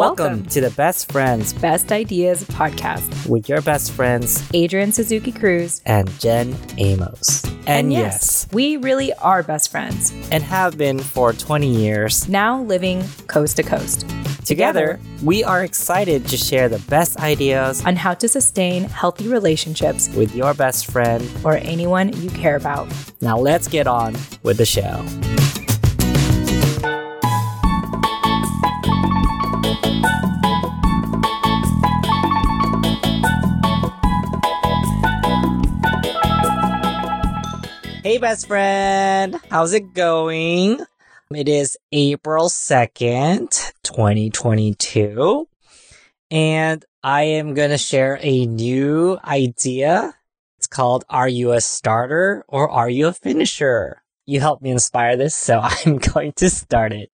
Welcome to the Best Friends Best Ideas podcast with your best friends, Adrian Suzuki Cruz and Jen Amos. And, yes, we really are best friends and have been for 20 years. now living coast to coast Together, we are excited to share the best ideas on how to sustain healthy relationships with your best friend. or anyone you care about. Now, let's get on with the show. Hey, best friend. How's it going? It is April 2nd, 2022. And I am going to share a new idea. It's called Are You a Starter or Are You a Finisher? You helped me inspire this, so I'm going to start it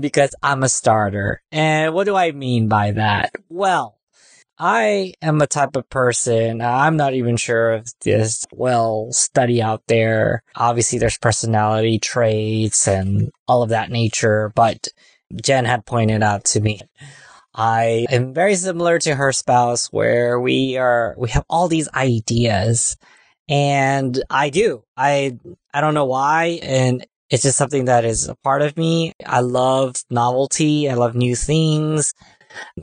because I'm a starter. And what do I mean by that? Well, I am a type of person, I'm not even sure if this well study out there. Obviously there's personality traits and all of that nature, but Jen had pointed out to me I am very similar to her spouse where we are we have all these ideas and I do. I I don't know why and it's just something that is a part of me. I love novelty. I love new things.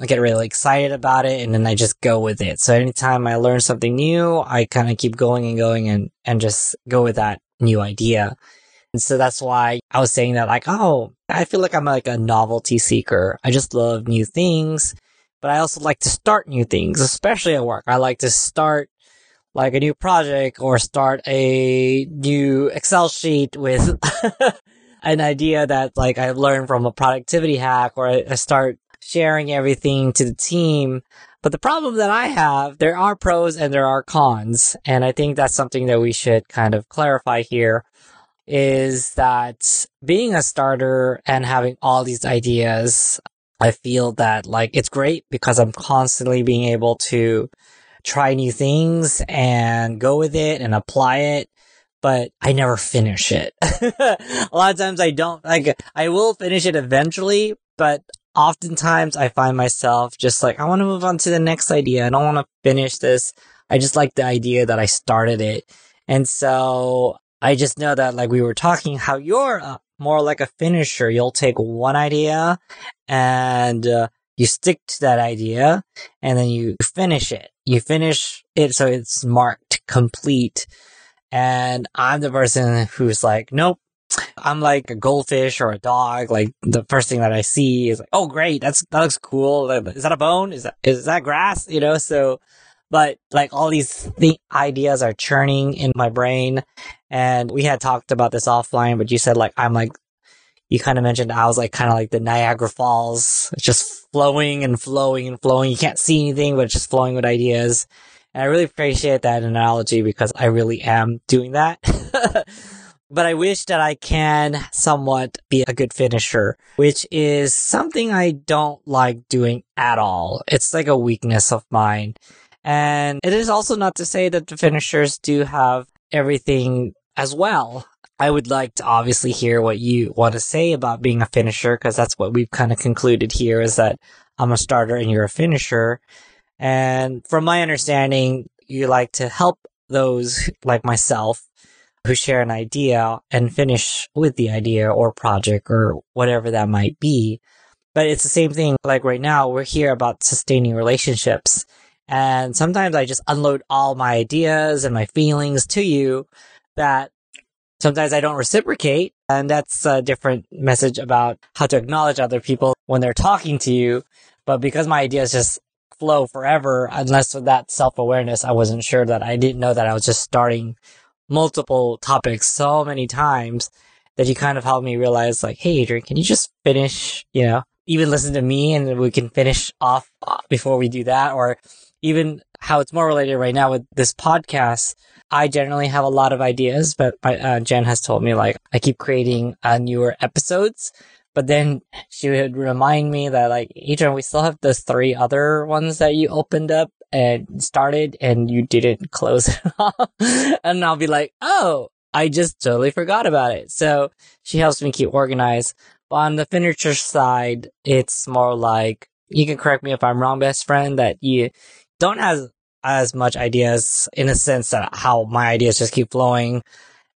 I get really excited about it and then I just go with it. So anytime I learn something new, I kind of keep going and going and, and just go with that new idea. And so that's why I was saying that like, oh, I feel like I'm like a novelty seeker. I just love new things, but I also like to start new things, especially at work. I like to start like a new project or start a new Excel sheet with an idea that like I learned from a productivity hack or I, I start sharing everything to the team. But the problem that I have, there are pros and there are cons. And I think that's something that we should kind of clarify here is that being a starter and having all these ideas, I feel that like it's great because I'm constantly being able to try new things and go with it and apply it. But I never finish it. a lot of times I don't, like, I will finish it eventually, but oftentimes I find myself just like, I want to move on to the next idea. I don't want to finish this. I just like the idea that I started it. And so I just know that like we were talking how you're uh, more like a finisher. You'll take one idea and uh, you stick to that idea and then you finish it. You finish it so it's marked complete. And I'm the person who's like, nope, I'm like a goldfish or a dog. Like the first thing that I see is like, oh great, that's that looks cool. Is that a bone? Is that is that grass? You know, so but like all these th- ideas are churning in my brain, and we had talked about this offline. But you said like I'm like you kind of mentioned I was like kind of like the Niagara Falls, it's just flowing and flowing and flowing. You can't see anything, but it's just flowing with ideas. And I really appreciate that analogy because I really am doing that. but I wish that I can somewhat be a good finisher, which is something I don't like doing at all. It's like a weakness of mine. And it is also not to say that the finishers do have everything as well. I would like to obviously hear what you want to say about being a finisher because that's what we've kind of concluded here is that I'm a starter and you're a finisher. And from my understanding, you like to help those like myself who share an idea and finish with the idea or project or whatever that might be. But it's the same thing. Like right now, we're here about sustaining relationships. And sometimes I just unload all my ideas and my feelings to you that sometimes I don't reciprocate. And that's a different message about how to acknowledge other people when they're talking to you. But because my ideas just flow forever, unless with that self awareness, I wasn't sure that I didn't know that I was just starting multiple topics so many times that you kind of helped me realize like, Hey, Adrian, can you just finish, you know, even listen to me and we can finish off uh, before we do that or even how it's more related right now with this podcast. I generally have a lot of ideas, but my, uh, Jen has told me like I keep creating uh, newer episodes. But then she would remind me that like, Adrian, we still have those three other ones that you opened up and started and you didn't close it off. and I'll be like, oh, I just totally forgot about it. So she helps me keep organized. But on the finisher side, it's more like you can correct me if I'm wrong, best friend, that you don't have as much ideas in a sense that how my ideas just keep flowing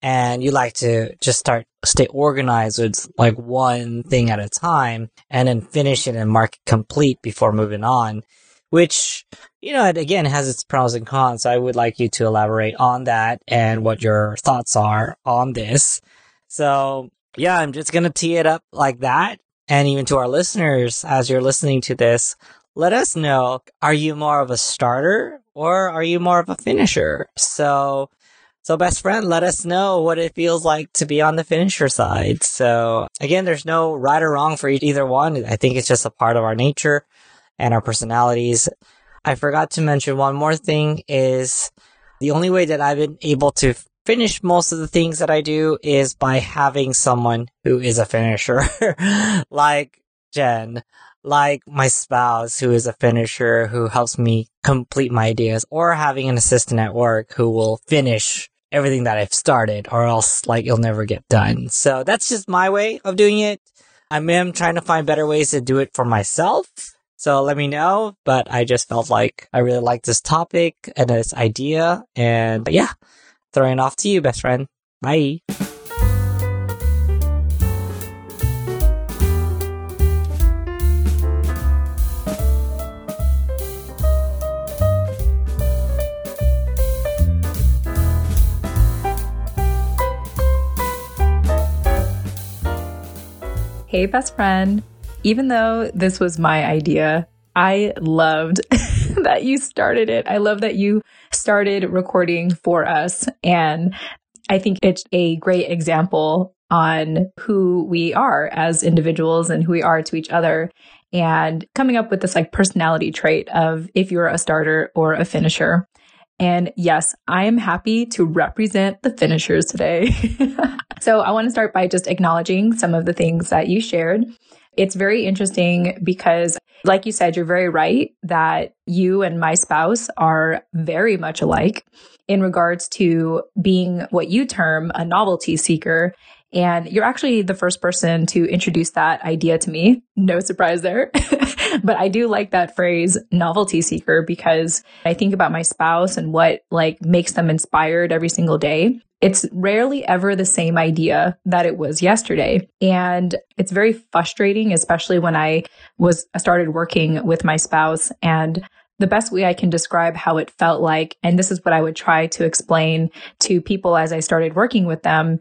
and you like to just start stay organized with like one thing at a time and then finish it and mark it complete before moving on which you know it again has its pros and cons. I would like you to elaborate on that and what your thoughts are on this. So yeah i'm just gonna tee it up like that. And even to our listeners as you're listening to this let us know are you more of a starter or are you more of a finisher? So so, best friend, let us know what it feels like to be on the finisher side. So, again, there's no right or wrong for either one. I think it's just a part of our nature and our personalities. I forgot to mention one more thing is the only way that I've been able to finish most of the things that I do is by having someone who is a finisher, like Jen, like my spouse who is a finisher who helps me complete my ideas, or having an assistant at work who will finish everything that I've started or else like it'll never get done. So that's just my way of doing it. I am trying to find better ways to do it for myself. So let me know, but I just felt like I really liked this topic and this idea and yeah, throwing it off to you, best friend. Bye. Hey, best friend. Even though this was my idea, I loved that you started it. I love that you started recording for us. And I think it's a great example on who we are as individuals and who we are to each other and coming up with this like personality trait of if you're a starter or a finisher. And yes, I am happy to represent the finishers today. so I want to start by just acknowledging some of the things that you shared. It's very interesting because, like you said, you're very right that you and my spouse are very much alike in regards to being what you term a novelty seeker and you're actually the first person to introduce that idea to me. No surprise there. but I do like that phrase novelty seeker because I think about my spouse and what like makes them inspired every single day. It's rarely ever the same idea that it was yesterday. And it's very frustrating, especially when I was started working with my spouse and the best way I can describe how it felt like, and this is what I would try to explain to people as I started working with them,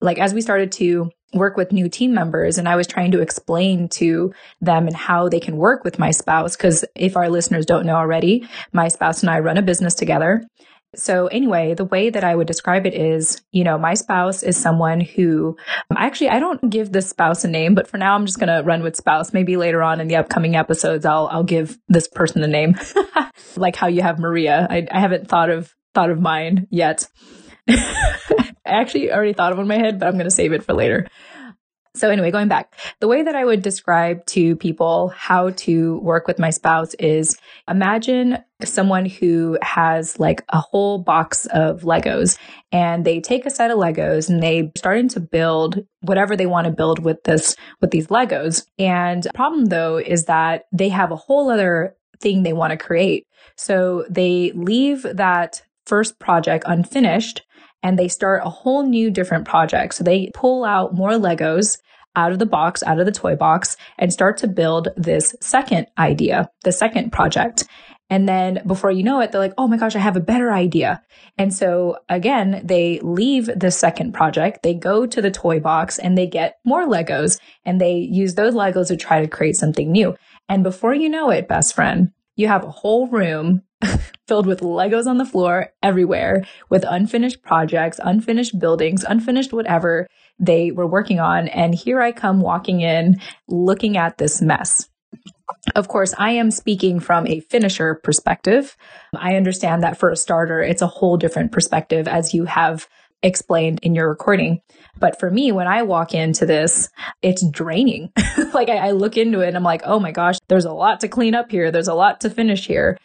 like as we started to work with new team members and I was trying to explain to them and how they can work with my spouse. Cause if our listeners don't know already, my spouse and I run a business together. So anyway, the way that I would describe it is, you know, my spouse is someone who actually I don't give this spouse a name, but for now I'm just going to run with spouse. Maybe later on in the upcoming episodes I'll I'll give this person a name. like how you have Maria. I, I haven't thought of thought of mine yet. I actually already thought of one in my head, but I'm going to save it for later. So anyway, going back, the way that I would describe to people how to work with my spouse is imagine someone who has like a whole box of Legos and they take a set of Legos and they starting to build whatever they want to build with this, with these Legos. And the problem though is that they have a whole other thing they want to create. So they leave that first project unfinished and they start a whole new different project. So they pull out more Legos out of the box, out of the toy box, and start to build this second idea, the second project. And then before you know it, they're like, oh my gosh, I have a better idea. And so again, they leave the second project, they go to the toy box and they get more Legos and they use those Legos to try to create something new. And before you know it, best friend, you have a whole room filled with Legos on the floor everywhere with unfinished projects, unfinished buildings, unfinished whatever they were working on. And here I come walking in looking at this mess. Of course, I am speaking from a finisher perspective. I understand that for a starter, it's a whole different perspective as you have explained in your recording. But for me, when I walk into this, it's draining. like I, I, look into it and I'm like, oh my gosh, there's a lot to clean up here. There's a lot to finish here.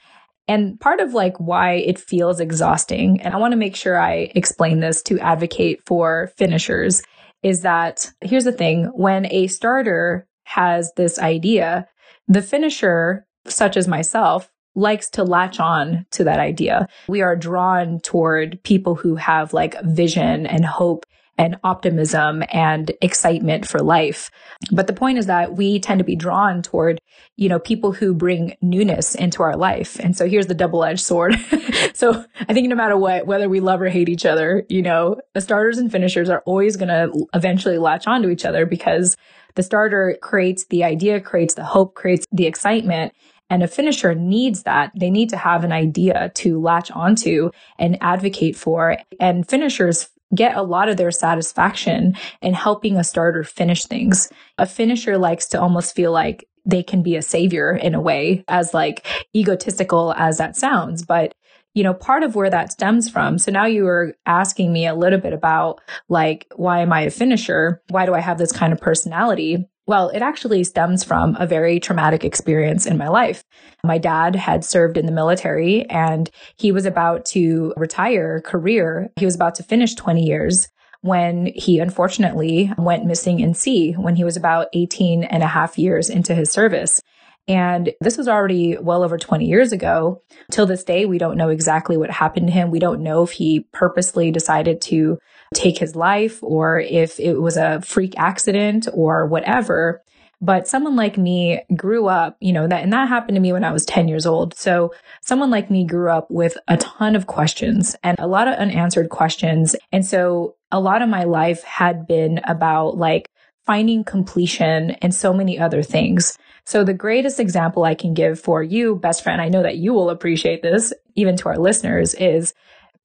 And part of like why it feels exhausting, and I want to make sure I explain this to advocate for finishers, is that here's the thing when a starter has this idea, The finisher, such as myself, likes to latch on to that idea. We are drawn toward people who have like vision and hope and optimism and excitement for life. But the point is that we tend to be drawn toward, you know, people who bring newness into our life. And so here's the double edged sword. so I think no matter what, whether we love or hate each other, you know, the starters and finishers are always going to eventually latch onto each other because the starter creates the idea, creates the hope, creates the excitement. And a finisher needs that. They need to have an idea to latch onto and advocate for. And finishers get a lot of their satisfaction in helping a starter finish things. A finisher likes to almost feel like they can be a savior in a way, as like egotistical as that sounds. But you know, part of where that stems from. So now you were asking me a little bit about like, why am I a finisher? Why do I have this kind of personality? Well, it actually stems from a very traumatic experience in my life. My dad had served in the military and he was about to retire career. He was about to finish 20 years when he unfortunately went missing in sea when he was about 18 and a half years into his service. And this was already well over 20 years ago. Till this day, we don't know exactly what happened to him. We don't know if he purposely decided to take his life or if it was a freak accident or whatever. But someone like me grew up, you know, that, and that happened to me when I was 10 years old. So someone like me grew up with a ton of questions and a lot of unanswered questions. And so a lot of my life had been about like finding completion and so many other things. So the greatest example I can give for you, best friend, I know that you will appreciate this, even to our listeners, is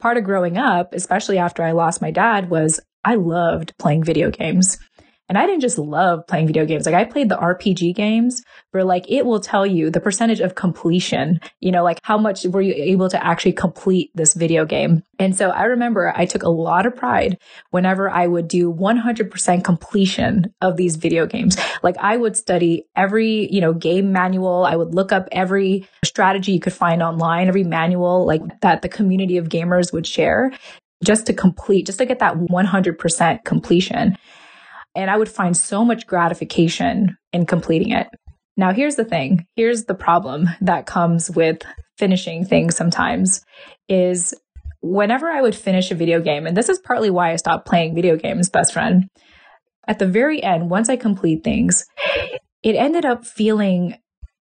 part of growing up, especially after I lost my dad, was I loved playing video games. And I didn't just love playing video games. Like I played the RPG games where like it will tell you the percentage of completion, you know, like how much were you able to actually complete this video game. And so I remember I took a lot of pride whenever I would do 100% completion of these video games. Like I would study every, you know, game manual. I would look up every strategy you could find online, every manual like that the community of gamers would share just to complete, just to get that 100% completion. And I would find so much gratification in completing it. Now, here's the thing. Here's the problem that comes with finishing things sometimes is whenever I would finish a video game, and this is partly why I stopped playing video games, best friend, at the very end, once I complete things, it ended up feeling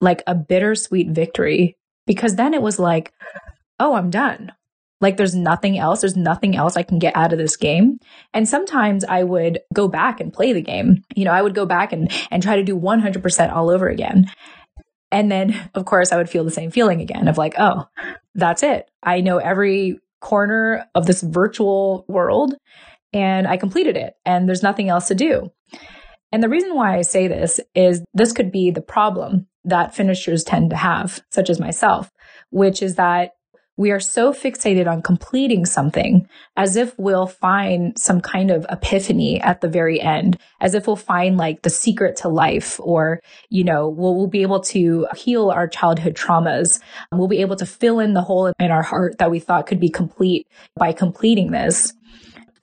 like a bittersweet victory because then it was like, oh, I'm done. Like there's nothing else. There's nothing else I can get out of this game. And sometimes I would go back and play the game. You know, I would go back and, and try to do 100% all over again. And then, of course, I would feel the same feeling again of like, oh, that's it. I know every corner of this virtual world and I completed it and there's nothing else to do. And the reason why I say this is this could be the problem that finishers tend to have, such as myself, which is that we are so fixated on completing something as if we'll find some kind of epiphany at the very end, as if we'll find like the secret to life or, you know, we'll, we'll be able to heal our childhood traumas. We'll be able to fill in the hole in our heart that we thought could be complete by completing this.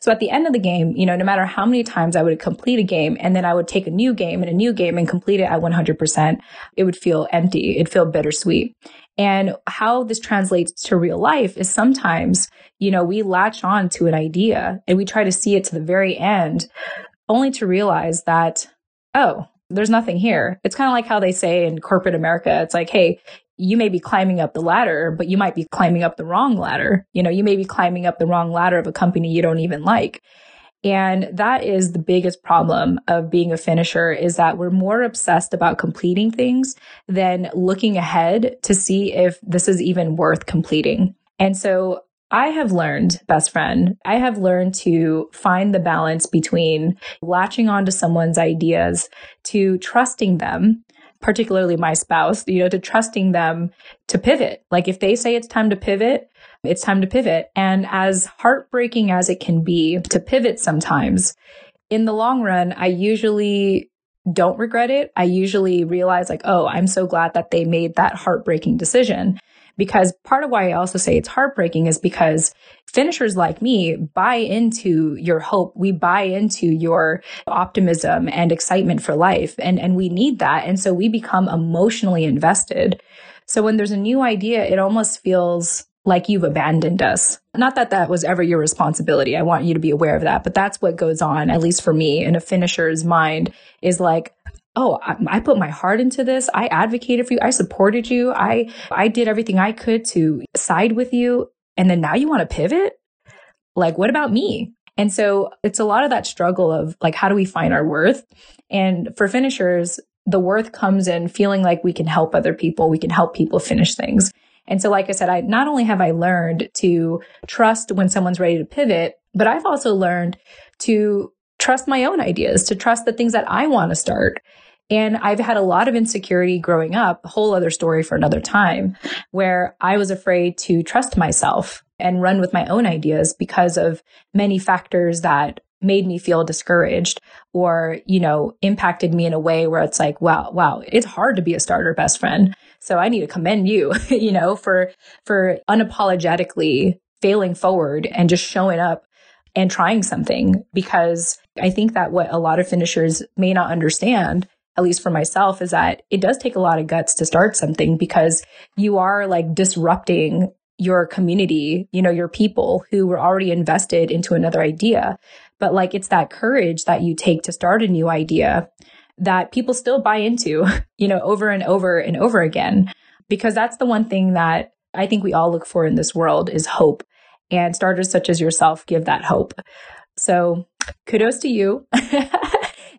So at the end of the game, you know, no matter how many times I would complete a game and then I would take a new game and a new game and complete it at 100%, it would feel empty. It'd feel bittersweet. And how this translates to real life is sometimes, you know, we latch on to an idea and we try to see it to the very end, only to realize that, oh, there's nothing here. It's kind of like how they say in corporate America, it's like, hey, you may be climbing up the ladder, but you might be climbing up the wrong ladder. You know, you may be climbing up the wrong ladder of a company you don't even like. And that is the biggest problem of being a finisher is that we're more obsessed about completing things than looking ahead to see if this is even worth completing. And so I have learned, best friend, I have learned to find the balance between latching onto someone's ideas to trusting them particularly my spouse, you know, to trusting them to pivot. Like if they say it's time to pivot, it's time to pivot. And as heartbreaking as it can be to pivot sometimes, in the long run, I usually don't regret it. I usually realize like, oh, I'm so glad that they made that heartbreaking decision Because part of why I also say it's heartbreaking is because finishers like me buy into your hope. We buy into your optimism and excitement for life. And, and we need that. And so we become emotionally invested. So when there's a new idea, it almost feels like you've abandoned us. Not that that was ever your responsibility. I want you to be aware of that. But that's what goes on, at least for me, in a finisher's mind is like, oh I, put my heart into this. I advocated for you. I supported you. I i did everything i could to side with you. And then now you want to pivot? Like what about me? And so it's a lot of that struggle of like how do we find our worth? And for finishers the worth comes in feeling like we can help other people. We can help people finish things and so, like I said, I not only have I learned to trust when someone's ready to pivot, but I've also learned to trust my own ideas, to trust the things that I want to start. And I've had a lot of insecurity growing up, whole other story for another time, where I was afraid to trust myself and run with my own ideas because of many factors that made me feel discouraged or, you know, impacted me in a way where it's like, wow, wow, it's hard to be a starter best friend. So I need to commend you, you know, for, for unapologetically failing forward and just showing up and trying something because I think that what a lot of finishers may not understand at least for myself is that it does take a lot of guts to start something because you are like disrupting your community, you know, your people who were already invested into another idea. But like it's that courage that you take to start a new idea that people still buy into, you know, over and over and over again. Because that's the one thing that I think we all look for in this world is hope. And starters such as yourself give that hope. So kudos to you.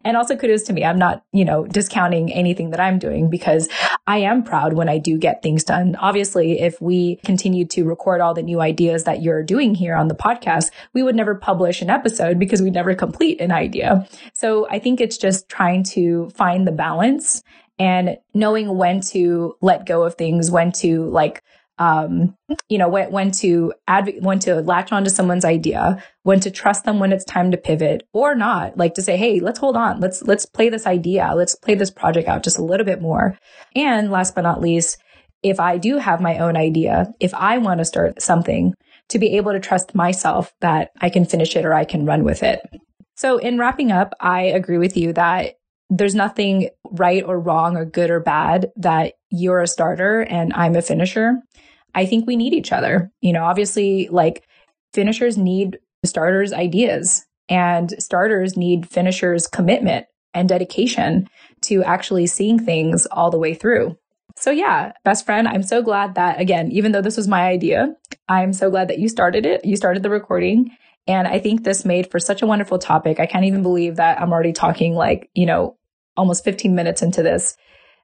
And also kudos to me. I'm not, you know, discounting anything that I'm doing because I am proud when I do get things done. Obviously, if we continue to record all the new ideas that you're doing here on the podcast, we would never publish an episode because we never complete an idea. So I think it's just trying to find the balance and knowing when to let go of things, when to like um, you know, when, when to adv- when to latch onto someone's idea, when to trust them when it's time to pivot or not, like to say, Hey, let's hold on. Let's, let's play this idea. Let's play this project out just a little bit more. And last but not least, if I do have my own idea, if I want to start something to be able to trust myself that I can finish it or I can run with it. So in wrapping up, I agree with you that there's nothing right or wrong or good or bad that you're a starter and I'm a finisher. I think we need each other. You know, obviously, like finishers need starters' ideas, and starters need finishers' commitment and dedication to actually seeing things all the way through. So, yeah, best friend, I'm so glad that, again, even though this was my idea, I'm so glad that you started it. You started the recording. And I think this made for such a wonderful topic. I can't even believe that I'm already talking like, you know, almost 15 minutes into this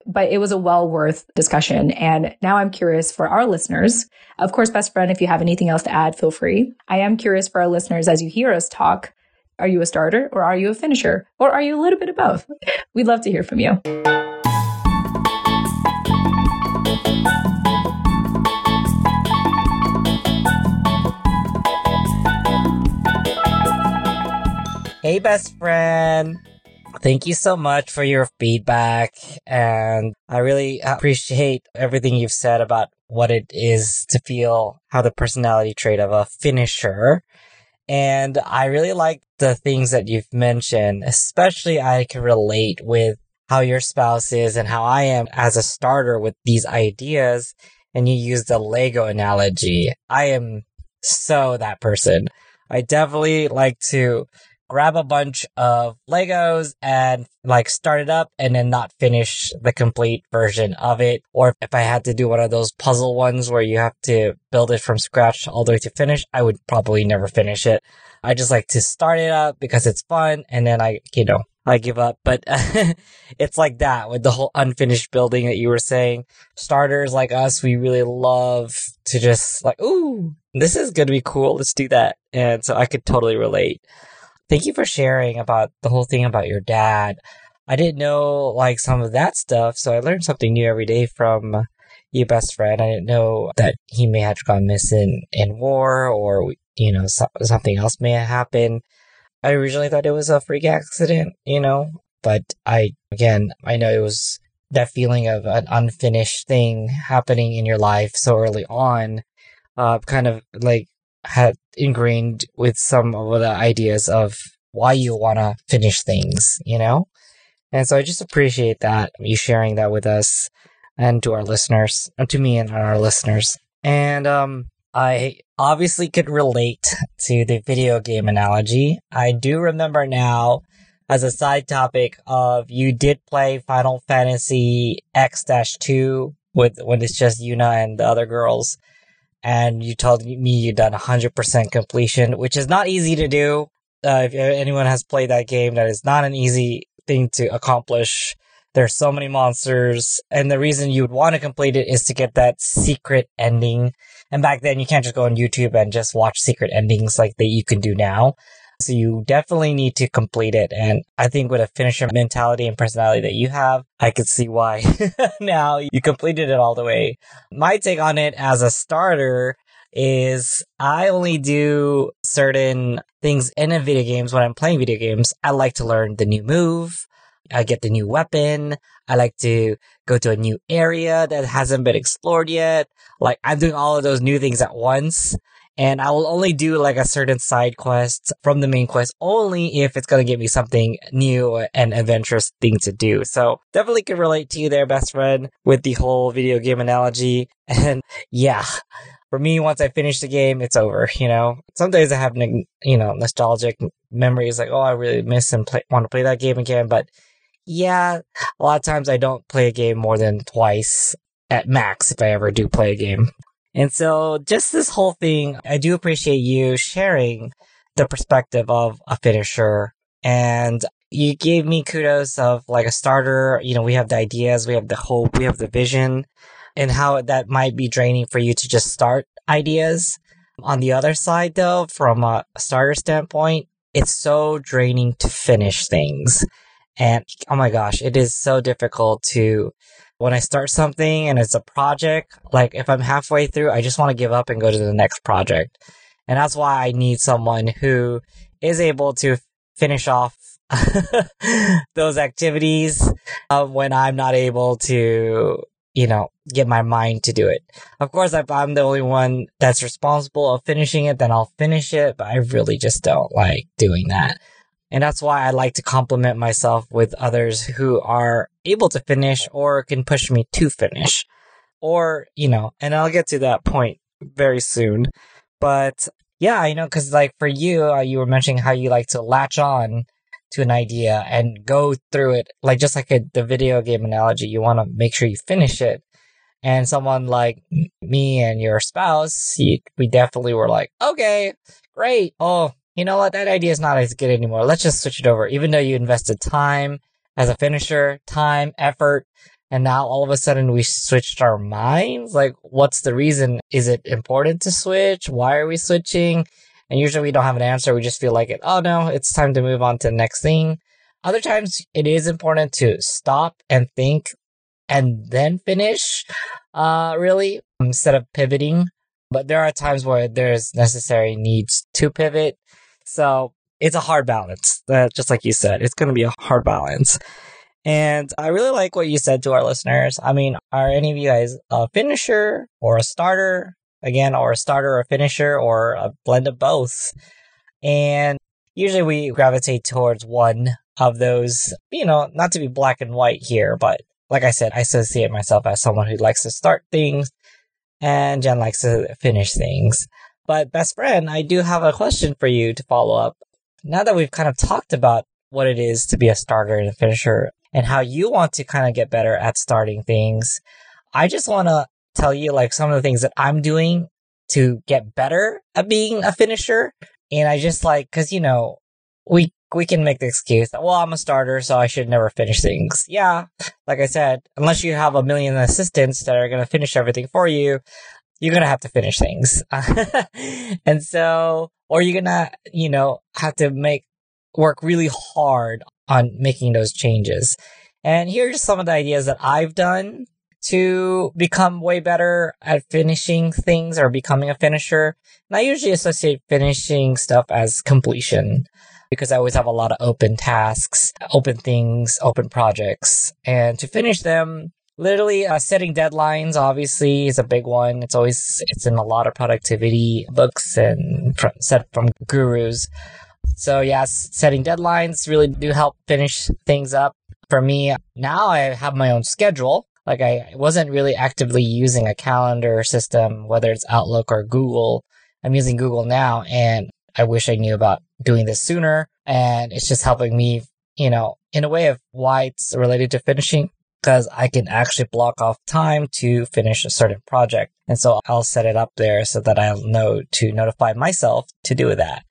but it was a well worth discussion. And now I'm curious for our listeners. Of course, best friend, if you have anything else to add, feel free. I am curious for our listeners as you hear us talk. Are you a starter or are you a finisher? Or are you a little bit of both? We'd love to hear from you. Hey, best friend. Thank you so much for your feedback. And I really appreciate everything you've said about what it is to feel how the personality trait of a finisher. And I really like the things that you've mentioned, especially I can relate with how your spouse is and how I am as a starter with these ideas. And you use the Lego analogy. I am so that person. I definitely like to grab a bunch of Legos and like start it up and then not finish the complete version of it. Or if I had to do one of those puzzle ones where you have to build it from scratch all the way to finish, I would probably never finish it. I just like to start it up because it's fun and then I, you know, I give up. But it's like that with the whole unfinished building that you were saying. Starters like us, we really love to just like, ooh, this is going to be cool. Let's do that. And so I could totally relate thank you for sharing about the whole thing about your dad. I didn't know like some of that stuff, so I learned something new every day from your best friend. I didn't know that he may have gone missing in war or, you know, so- something else may have happened. I originally thought it was a freak accident, you know, but I, again, I know it was that feeling of an unfinished thing happening in your life so early on, uh, kind of like had ingrained with some of the ideas of why you want to finish things, you know? And so I just appreciate that, you sharing that with us and to our listeners, uh, to me and our listeners. And um, I obviously could relate to the video game analogy. I do remember now as a side topic of you did play Final Fantasy X-2 with when it's just Yuna and the other girls and you told me you'd done 100% completion, which is not easy to do. Uh, if anyone has played that game, that is not an easy thing to accomplish. There's so many monsters, and the reason you would want to complete it is to get that secret ending. And back then, you can't just go on YouTube and just watch secret endings like that you can do now. So you definitely need to complete it. And I think with a finisher mentality and personality that you have, I could see why now you completed it all the way. My take on it as a starter is I only do certain things in a video games when I'm playing video games. I like to learn the new move. I get the new weapon. I like to go to a new area that hasn't been explored yet. Like I'm doing all of those new things at once and I will only do like a certain side quest from the main quest only if it's going to give me something new and adventurous thing to do. So definitely can relate to you there, best friend, with the whole video game analogy. And yeah, for me, once I finish the game, it's over. You know, some days I have, you know, nostalgic memories like, oh, I really miss and play, want to play that game again. But yeah, a lot of times I don't play a game more than twice at max if I ever do play a game. And so just this whole thing, I do appreciate you sharing the perspective of a finisher and you gave me kudos of like a starter. You know, we have the ideas, we have the hope, we have the vision and how that might be draining for you to just start ideas. On the other side though, from a starter standpoint, it's so draining to finish things. And oh my gosh, it is so difficult to when I start something and it's a project, like if I'm halfway through, I just want to give up and go to the next project. And that's why I need someone who is able to finish off those activities uh, when I'm not able to, you know, get my mind to do it. Of course, if I'm the only one that's responsible of finishing it, then I'll finish it, but I really just don't like doing that. And that's why I like to compliment myself with others who are able to finish or can push me to finish. Or, you know, and I'll get to that point very soon. But yeah, you know, cause like for you, uh, you were mentioning how you like to latch on to an idea and go through it. Like just like a, the video game analogy, you want to make sure you finish it. And someone like me and your spouse, you, we definitely were like, okay, great. Oh, you know what? That idea is not as good anymore. Let's just switch it over. Even though you invested time as a finisher, time, effort, and now all of a sudden we switched our minds. Like, what's the reason? Is it important to switch? Why are we switching? And usually we don't have an answer. We just feel like it. Oh no, it's time to move on to the next thing. Other times it is important to stop and think and then finish, uh, really, instead of pivoting. But there are times where there's necessary needs to pivot. So it's a hard balance. Uh, just like you said, it's going to be a hard balance. And I really like what you said to our listeners. I mean, are any of you guys a finisher or a starter? Again, or a starter or a finisher or a blend of both? And usually we gravitate towards one of those, you know, not to be black and white here, but like I said, I associate myself as someone who likes to start things and Jen likes to finish things. But best friend, I do have a question for you to follow up. Now that we've kind of talked about what it is to be a starter and a finisher and how you want to kind of get better at starting things, I just want to tell you like some of the things that I'm doing to get better at being a finisher. And I just like, cause you know, we we can make the excuse that, well, I'm a starter, so I should never finish things. Yeah, like I said, unless you have a million assistants that are going to finish everything for you, you're to have to finish things. and so, or you're to, you know, have to make work really hard on making those changes. And here are just some of the ideas that I've done to become way better at finishing things or becoming a finisher. And I usually associate finishing stuff as completion. because I always have a lot of open tasks, open things, open projects. And to finish them, literally uh, setting deadlines obviously is a big one. It's always, it's in a lot of productivity books and from, set from gurus. So yes, setting deadlines really do help finish things up. For me, now I have my own schedule. Like I wasn't really actively using a calendar system, whether it's Outlook or Google. I'm using Google now and I wish I knew about doing this sooner. And it's just helping me, you know, in a way of why it's related to finishing because I can actually block off time to finish a certain project. And so I'll set it up there so that I'll know to notify myself to do that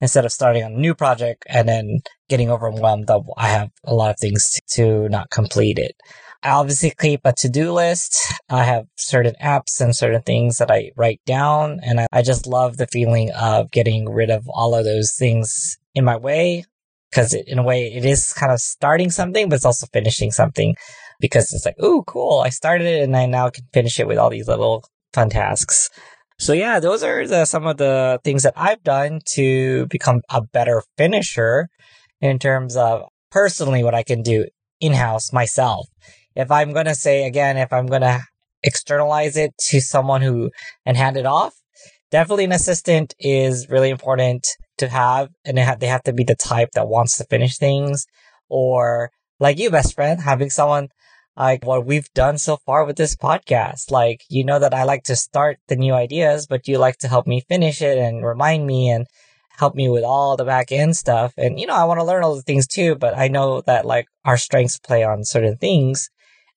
instead of starting on a new project and then getting overwhelmed that I have a lot of things to not complete it. I obviously keep a to-do list. I have certain apps and certain things that I write down and I, I just love the feeling of getting rid of all of those things in my way because in a way it is kind of starting something, but it's also finishing something because it's like, oh, cool. I started it and I now can finish it with all these little fun tasks. So yeah, those are the, some of the things that I've done to become a better finisher in terms of personally what I can do in-house myself. If I'm going to say again, if I'm going to externalize it to someone who and hand it off, definitely an assistant is really important to have. And they have, they have to be the type that wants to finish things or like you, best friend, having someone like what we've done so far with this podcast. Like, you know that I like to start the new ideas, but you like to help me finish it and remind me and help me with all the back end stuff. And, you know, I want to learn all the things too, but I know that like our strengths play on certain things.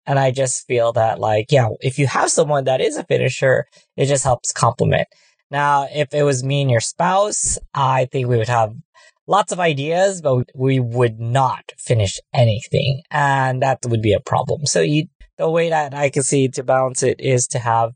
And I just feel that like, yeah, if you have someone that is a finisher, it just helps complement. Now, if it was me and your spouse, I think we would have lots of ideas, but we would not finish anything. And that would be a problem. So you, the way that I can see to balance it is to have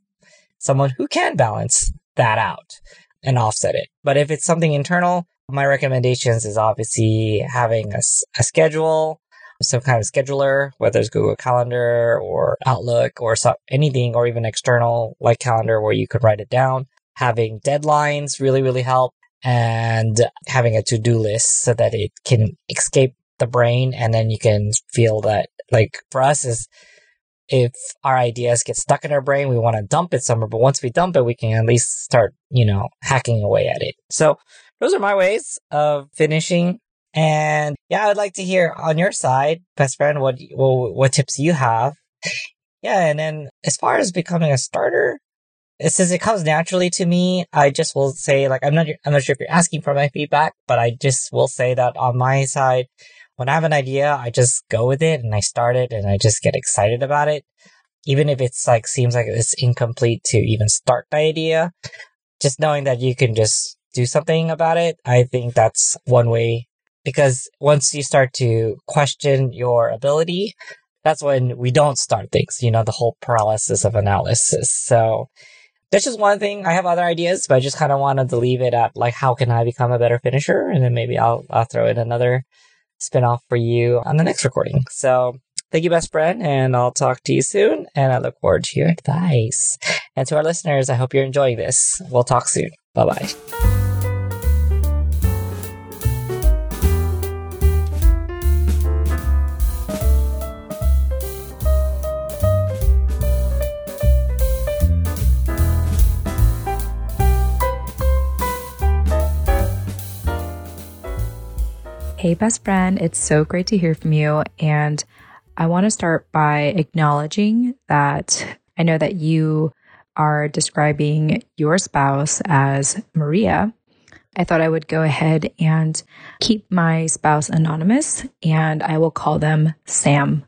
someone who can balance that out and offset it. But if it's something internal, my recommendations is obviously having a, a schedule, some kind of scheduler, whether it's Google Calendar or Outlook or so, anything, or even external like Calendar where you could write it down. Having deadlines really, really help and having a to-do list so that it can escape the brain and then you can feel that like for us is if our ideas get stuck in our brain we want to dump it somewhere but once we dump it we can at least start you know hacking away at it. So those are my ways of finishing and yeah i'd like to hear on your side best friend what what, what tips you have. Yeah and then as far as becoming a starter since it comes naturally to me, I just will say like I'm not I'm not sure if you're asking for my feedback, but I just will say that on my side, when I have an idea, I just go with it and I start it and I just get excited about it. Even if it's like seems like it's incomplete to even start the idea, just knowing that you can just do something about it, I think that's one way because once you start to question your ability, that's when we don't start things, you know, the whole paralysis of analysis. So that's just one thing. I have other ideas, but I just kind of wanted to leave it at like, how can I become a better finisher? And then maybe I'll, I'll throw in another spinoff for you on the next recording. So thank you, best friend, and I'll talk to you soon. And I look forward to your advice. And to our listeners, I hope you're enjoying this. We'll talk soon. Bye bye. Hey, best friend, it's so great to hear from you. And I want to start by acknowledging that I know that you are describing your spouse as Maria. I thought I would go ahead and keep my spouse anonymous and I will call them Sam.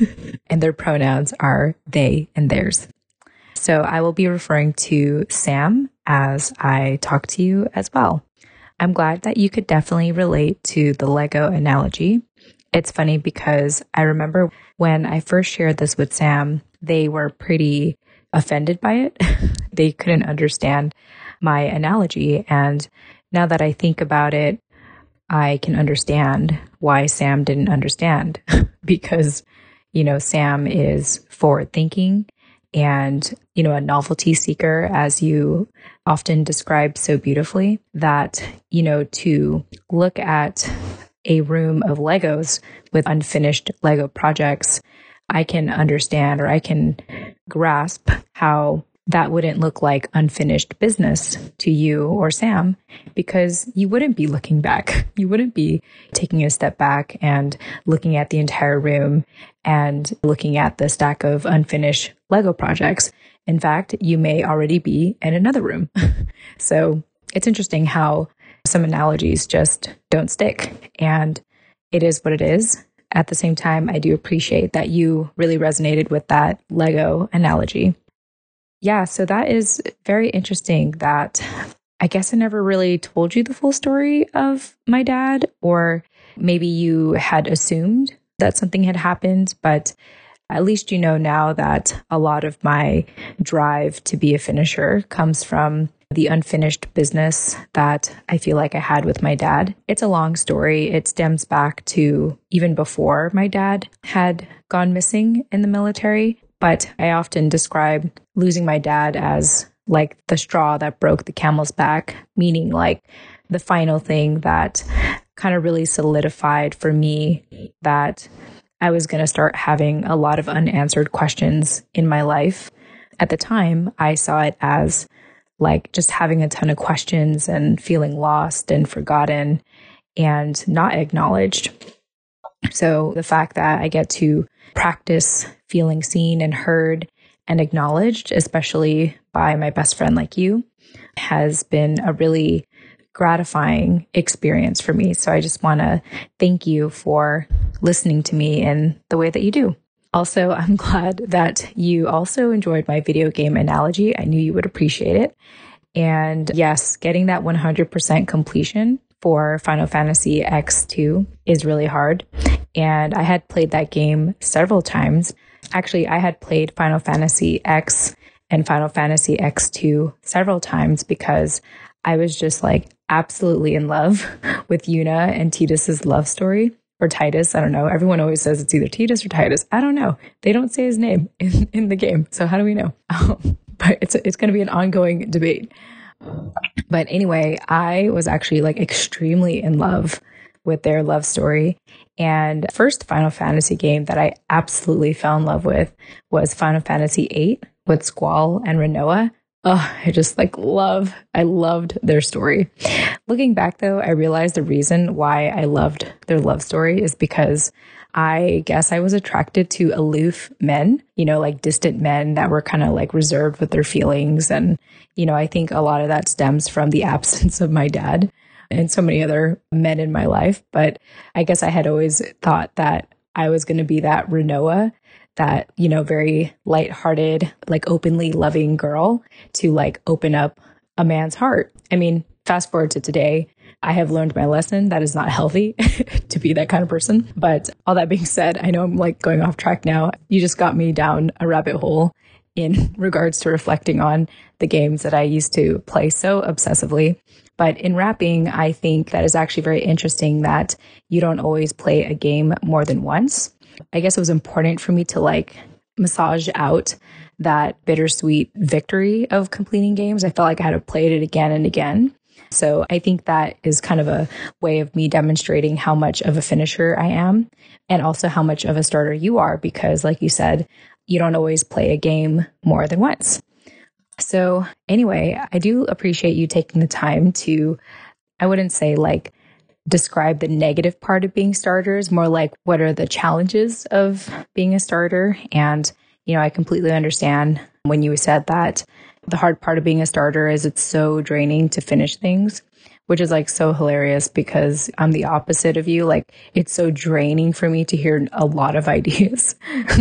and their pronouns are they and theirs. So I will be referring to Sam as I talk to you as well. I'm glad that you could definitely relate to the Lego analogy. It's funny because I remember when I first shared this with Sam, they were pretty offended by it. they couldn't understand my analogy. And now that I think about it, I can understand why Sam didn't understand because, you know, Sam is forward thinking and, you know, a novelty seeker, as you often describe so beautifully, that, you know, to look at a room of Legos with unfinished Lego projects, I can understand or I can grasp how that wouldn't look like unfinished business to you or Sam because you wouldn't be looking back. You wouldn't be taking a step back and looking at the entire room and looking at the stack of unfinished Lego projects. In fact, you may already be in another room. so it's interesting how some analogies just don't stick and it is what it is. At the same time, I do appreciate that you really resonated with that Lego analogy yeah, so that is very interesting that I guess I never really told you the full story of my dad, or maybe you had assumed that something had happened, but at least you know now that a lot of my drive to be a finisher comes from the unfinished business that I feel like I had with my dad. It's a long story. It stems back to even before my dad had gone missing in the military. But I often describe losing my dad as like the straw that broke the camel's back, meaning like the final thing that kind of really solidified for me that I was going to start having a lot of unanswered questions in my life. At the time, I saw it as like just having a ton of questions and feeling lost and forgotten and not acknowledged. So the fact that I get to practice feeling seen and heard and acknowledged, especially by my best friend like you, has been a really gratifying experience for me. So I just want to thank you for listening to me in the way that you do. Also, I'm glad that you also enjoyed my video game analogy. I knew you would appreciate it. And yes, getting that 100% completion for Final Fantasy X2 is really hard. And I had played that game several times. Actually, I had played Final Fantasy X and Final Fantasy X2 several times because I was just like absolutely in love with Yuna and Tidus's love story or Titus. I don't know. Everyone always says it's either Titus or Titus. I don't know. They don't say his name in, in the game. So how do we know? Um, but it's, it's going to be an ongoing debate. But anyway, I was actually like extremely in love with their love story. And first Final Fantasy game that I absolutely fell in love with was Final Fantasy VIII with Squall and Rinoa. Oh, I just like love, I loved their story. Looking back though, I realized the reason why I loved their love story is because I guess I was attracted to aloof men, you know, like distant men that were kind of like reserved with their feelings. And, you know, I think a lot of that stems from the absence of my dad and so many other men in my life. But I guess I had always thought that I was going to be that Rinoa, that, you know, very lighthearted, like openly loving girl to like open up a man's heart. I mean, fast forward to today, I have learned my lesson. That is not healthy to be that kind of person. But all that being said, I know I'm like going off track now. You just got me down a rabbit hole in regards to reflecting on the games that I used to play so obsessively. But in wrapping, I think that is actually very interesting that you don't always play a game more than once. I guess it was important for me to like massage out that bittersweet victory of completing games. I felt like I had to play it again and again. So I think that is kind of a way of me demonstrating how much of a finisher I am and also how much of a starter you are, because like you said, you don't always play a game more than once. So anyway, I do appreciate you taking the time to, I wouldn't say like describe the negative part of being starters, more like what are the challenges of being a starter. And, you know, I completely understand when you said that the hard part of being a starter is it's so draining to finish things, which is like so hilarious because I'm the opposite of you. Like it's so draining for me to hear a lot of ideas.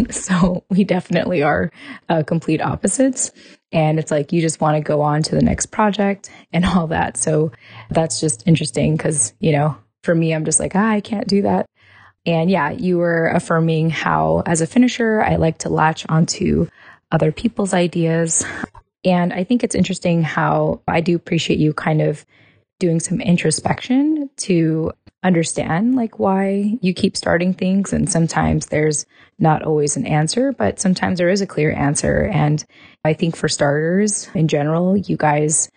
so we definitely are uh, complete opposites. And it's like you just want to go on to the next project and all that. So that's just interesting because, you know, for me, I'm just like, ah, I can't do that. And yeah, you were affirming how, as a finisher, I like to latch onto other people's ideas. And I think it's interesting how I do appreciate you kind of doing some introspection to understand like why you keep starting things. And sometimes there's not always an answer, but sometimes there is a clear answer. And I think for starters, in general, you guys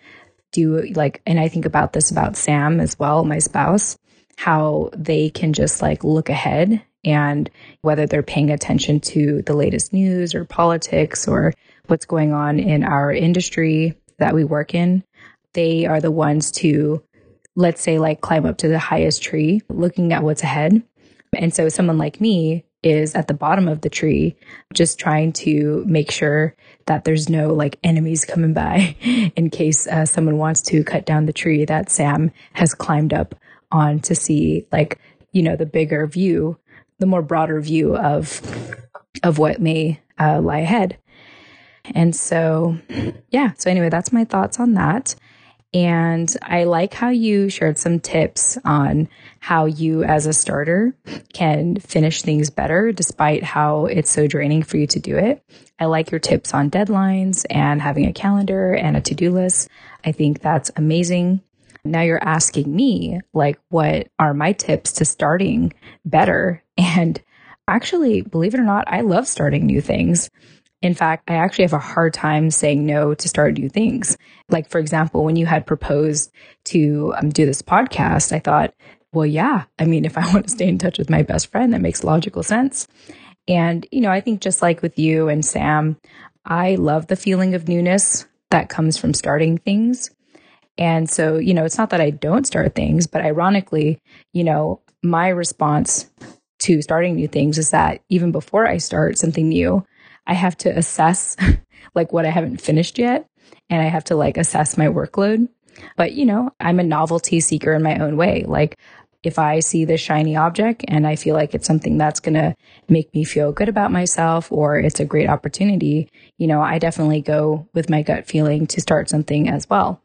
do like, and I think about this about Sam as well, my spouse, how they can just like look ahead and whether they're paying attention to the latest news or politics or what's going on in our industry that we work in, they are the ones to, let's say, like climb up to the highest tree, looking at what's ahead. And so someone like me is at the bottom of the tree, just trying to make sure that there's no like enemies coming by in case uh, someone wants to cut down the tree that Sam has climbed up on to see like, you know, the bigger view, the more broader view of, of what may uh, lie ahead. And so, yeah. So anyway, that's my thoughts on that. And I like how you shared some tips on how you, as a starter, can finish things better despite how it's so draining for you to do it. I like your tips on deadlines and having a calendar and a to do list. I think that's amazing. Now you're asking me, like, what are my tips to starting better? And actually, believe it or not, I love starting new things. In fact, I actually have a hard time saying no to start new things. Like, for example, when you had proposed to um, do this podcast, I thought, well, yeah, I mean, if I want to stay in touch with my best friend, that makes logical sense. And, you know, I think just like with you and Sam, I love the feeling of newness that comes from starting things. And so, you know, it's not that I don't start things, but ironically, you know, my response to starting new things is that even before I start something new, I have to assess like what I haven't finished yet and I have to like assess my workload. But, you know, I'm a novelty seeker in my own way. Like if I see this shiny object and I feel like it's something that's going to make me feel good about myself or it's a great opportunity, you know, I definitely go with my gut feeling to start something as well.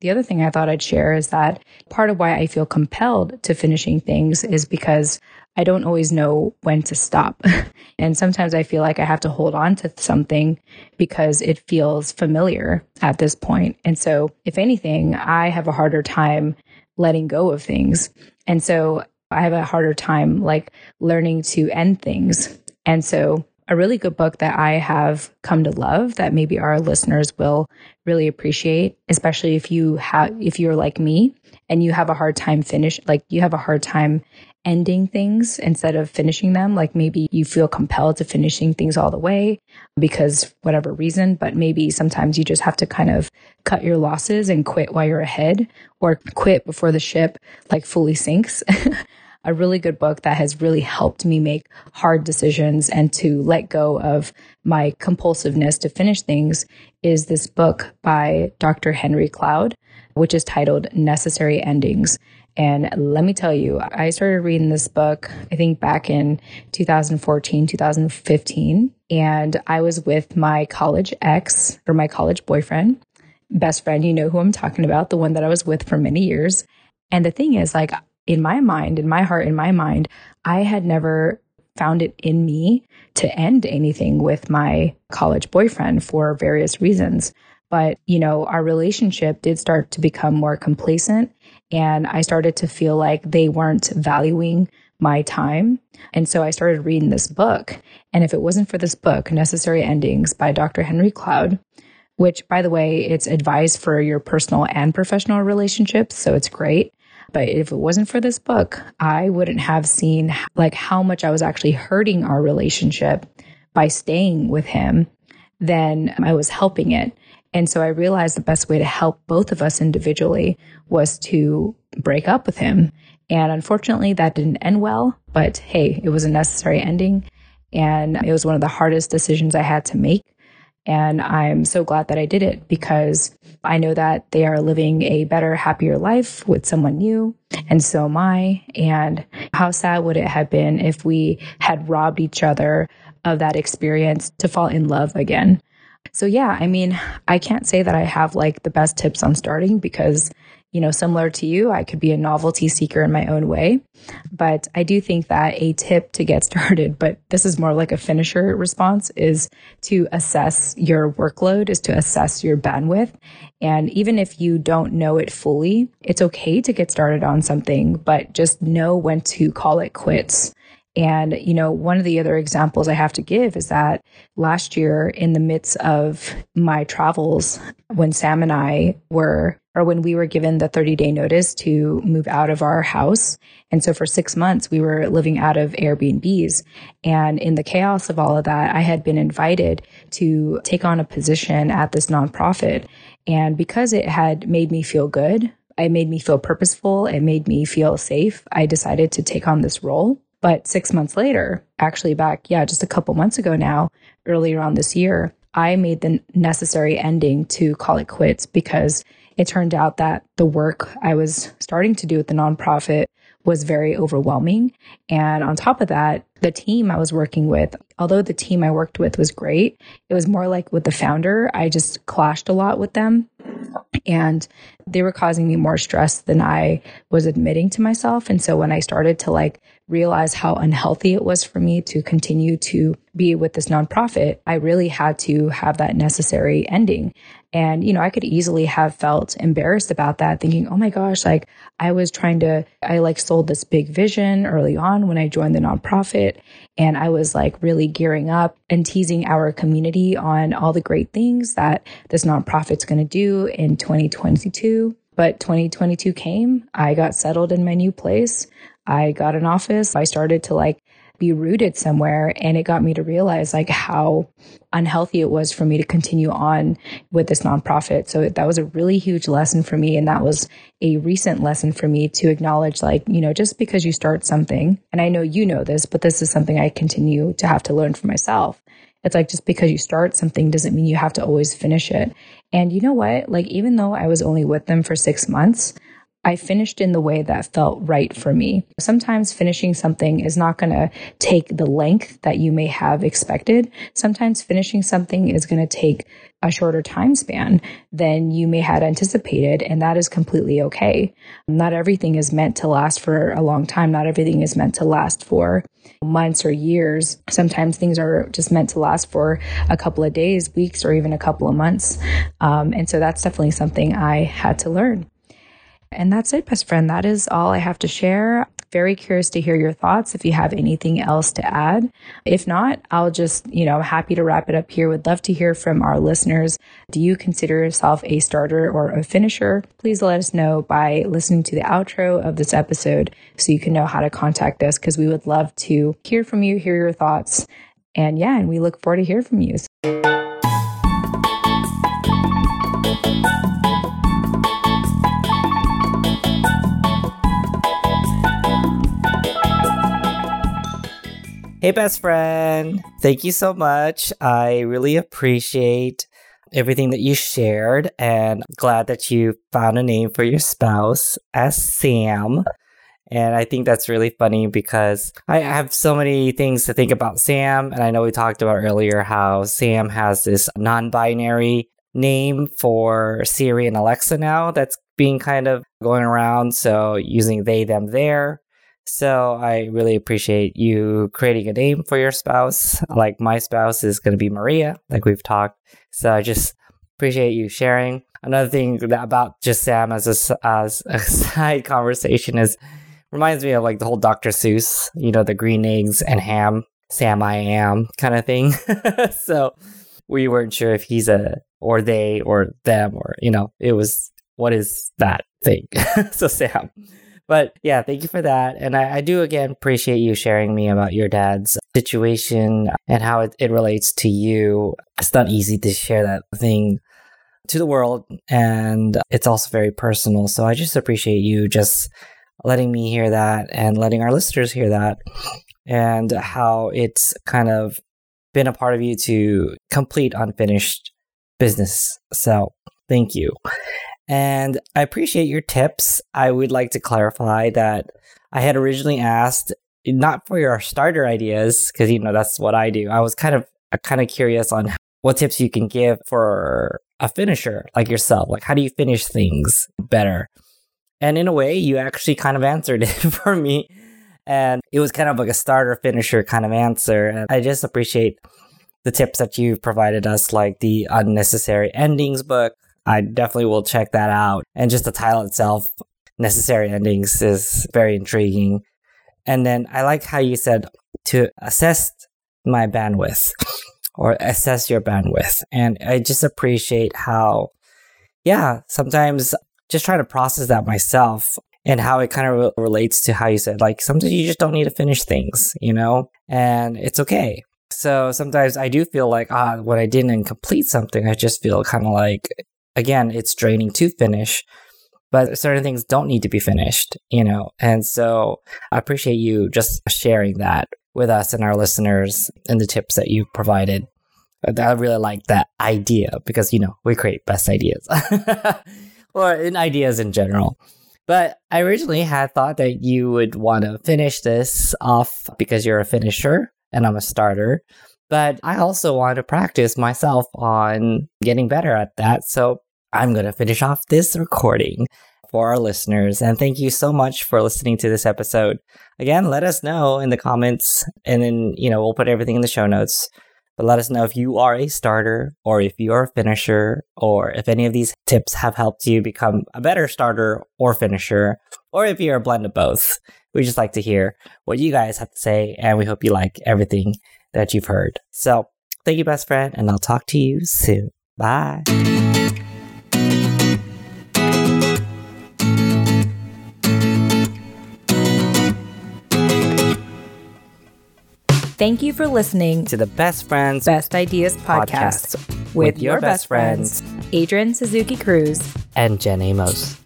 The other thing I thought I'd share is that part of why I feel compelled to finishing things is because I don't always know when to stop. and sometimes I feel like I have to hold on to something because it feels familiar at this point. And so, if anything, I have a harder time letting go of things. And so, I have a harder time like learning to end things. And so, a really good book that I have come to love that maybe our listeners will really appreciate, especially if you have, if you're like me and you have a hard time finish, like you have a hard time ending things instead of finishing them. Like maybe you feel compelled to finishing things all the way because whatever reason, but maybe sometimes you just have to kind of cut your losses and quit while you're ahead or quit before the ship like fully sinks. a really good book that has really helped me make hard decisions and to let go of my compulsiveness to finish things is this book by Dr. Henry Cloud, which is titled Necessary Endings. And let me tell you, I started reading this book, I think back in 2014, 2015. And I was with my college ex or my college boyfriend, best friend. You know who I'm talking about, the one that I was with for many years. And the thing is, like, in my mind, in my heart, in my mind, I had never found it in me to end anything with my college boyfriend for various reasons. But, you know, our relationship did start to become more complacent and I started to feel like they weren't valuing my time. And so I started reading this book. And if it wasn't for this book, Necessary Endings by Dr. Henry Cloud, which by the way, it's advice for your personal and professional relationships. So it's great. But if it wasn't for this book, I wouldn't have seen like how much I was actually hurting our relationship by staying with him. Then I was helping it. And so I realized the best way to help both of us individually was to break up with him. And unfortunately, that didn't end well, but hey, it was a necessary ending. And it was one of the hardest decisions I had to make. And I'm so glad that I did it because I know that they are living a better, happier life with someone new. And so am I. And how sad would it have been if we had robbed each other of that experience to fall in love again? So yeah, I mean, I can't say that I have like the best tips on starting because you know, similar to you, I could be a novelty seeker in my own way. But I do think that a tip to get started, but this is more like a finisher response, is to assess your workload, is to assess your bandwidth. And even if you don't know it fully, it's okay to get started on something, but just know when to call it quits. And, you know, one of the other examples I have to give is that last year, in the midst of my travels, when Sam and I were, or when we were given the 30 day notice to move out of our house. And so for six months, we were living out of Airbnbs. And in the chaos of all of that, I had been invited to take on a position at this nonprofit. And because it had made me feel good, it made me feel purposeful. It made me feel safe. I decided to take on this role. But six months later, actually back, yeah, just a couple months ago now, earlier on this year, I made the necessary ending to call it quits because it turned out that the work I was starting to do with the nonprofit was very overwhelming. And on top of that, the team I was working with, although the team I worked with was great, it was more like with the founder, I just clashed a lot with them. And they were causing me more stress than I was admitting to myself. And so when I started to like realize how unhealthy it was for me to continue to be with this nonprofit, I really had to have that necessary ending. And, you know, I could easily have felt embarrassed about that, thinking, oh my gosh, like I was trying to, I like sold this big vision early on when I joined the nonprofit. And I was like really gearing up and teasing our community on all the great things that this nonprofit's going to do in 2022. But 2022 came. I got settled in my new place. I got an office. I started to like be rooted somewhere. And it got me to realize like how unhealthy it was for me to continue on with this nonprofit. So that was a really huge lesson for me. And that was a recent lesson for me to acknowledge like, you know, just because you start something, and I know you know this, but this is something I continue to have to learn for myself. It's like just because you start something doesn't mean you have to always finish it. And you know what? Like, even though I was only with them for six months, I finished in the way that felt right for me. Sometimes finishing something is not going to take the length that you may have expected. Sometimes finishing something is going to take a shorter time span than you may have anticipated. And that is completely okay. Not everything is meant to last for a long time. Not everything is meant to last for months or years. Sometimes things are just meant to last for a couple of days, weeks, or even a couple of months. Um, and so that's definitely something I had to learn. And that's it, best friend. That is all I have to share. Very curious to hear your thoughts if you have anything else to add. If not, I'll just, you know, happy to wrap it up here. Would love to hear from our listeners. Do you consider yourself a starter or a finisher? Please let us know by listening to the outro of this episode so you can know how to contact us because we would love to hear from you, hear your thoughts. And yeah, and we look forward to hear from you. Hey, best friend. Thank you so much. I really appreciate everything that you shared and glad that you found a name for your spouse as Sam. And I think that's really funny because I have so many things to think about Sam. And I know we talked about earlier how Sam has this non binary name for Siri and Alexa now that's being kind of going around. So using they, them, there. So I really appreciate you creating a name for your spouse. Like my spouse is going to be Maria, like we've talked. So I just appreciate you sharing. Another thing about just Sam as a, as a side conversation is reminds me of like the whole Dr. Seuss, you know, the green eggs and ham, Sam I am kind of thing. so we weren't sure if he's a or they or them or you know, it was what is that thing? so Sam. But yeah, thank you for that. And I, I, do again appreciate you sharing me about your dad's situation and how it, it relates to you. It's not easy to share that thing to the world. And it's also very personal. So I just appreciate you just letting me hear that and letting our listeners hear that and how it's kind of been a part of you to complete unfinished business. So thank you. And I appreciate your tips. I would like to clarify that I had originally asked not for your starter ideas because you know that's what I do. I was kind of uh, kind of curious on what tips you can give for a finisher like yourself. Like how do you finish things better? And in a way, you actually kind of answered it for me. And it was kind of like a starter finisher kind of answer. And I just appreciate the tips that you've provided us, like the unnecessary endings book. I definitely will check that out. And just the title itself, Necessary Endings, is very intriguing. And then I like how you said to assess my bandwidth or assess your bandwidth. And I just appreciate how, yeah, sometimes just trying to process that myself and how it kind of re- relates to how you said, like, sometimes you just don't need to finish things, you know, and it's okay. So sometimes I do feel like, ah, when I didn't complete something, I just feel kind of like, again, it's draining to finish, but certain things don't need to be finished, you know, and so I appreciate you just sharing that with us and our listeners and the tips that you provided. I really like that idea because, you know, we create best ideas or in ideas in general. But I originally had thought that you would want to finish this off because you're a finisher and I'm a starter. But I also want to practice myself on getting better at that. So I'm going to finish off this recording for our listeners. And thank you so much for listening to this episode. Again, let us know in the comments and then, you know, we'll put everything in the show notes. But let us know if you are a starter or if you are a finisher or if any of these tips have helped you become a better starter or finisher or if you're a blend of both. We just like to hear what you guys have to say and we hope you like everything that you've heard. So thank you, best friend, and I'll talk to you soon. Bye. Thank you for listening to the Best Friends Best Ideas podcast, Podcast with, your best friends, Adrian Suzuki Cruz. and Jen Amos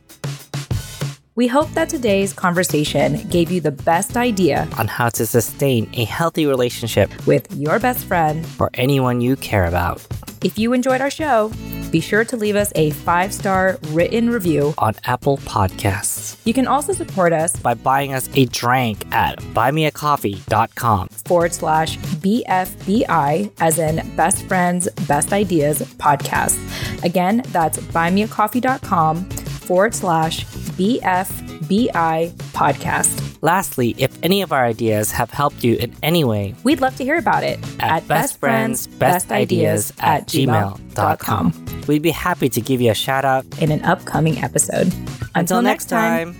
We hope that today's conversation gave you the best idea on how to sustain a healthy relationship with your best friend. or anyone you care about If you enjoyed our show, be sure to leave us a five star written review. on Apple Podcasts You can also support us by buying us a drink at buymeacoffee.com. forward slash BFBI, as in Best Friends, Best Ideas podcast. Again, that's buymeacoffee.com forward slash BFBI podcast. Lastly, if any of our ideas have helped you in any way, We'd love to hear about it at, bestfriendsbestideas at gmail.com. We'd be happy to give you a shout out. in an upcoming episode. Until next time.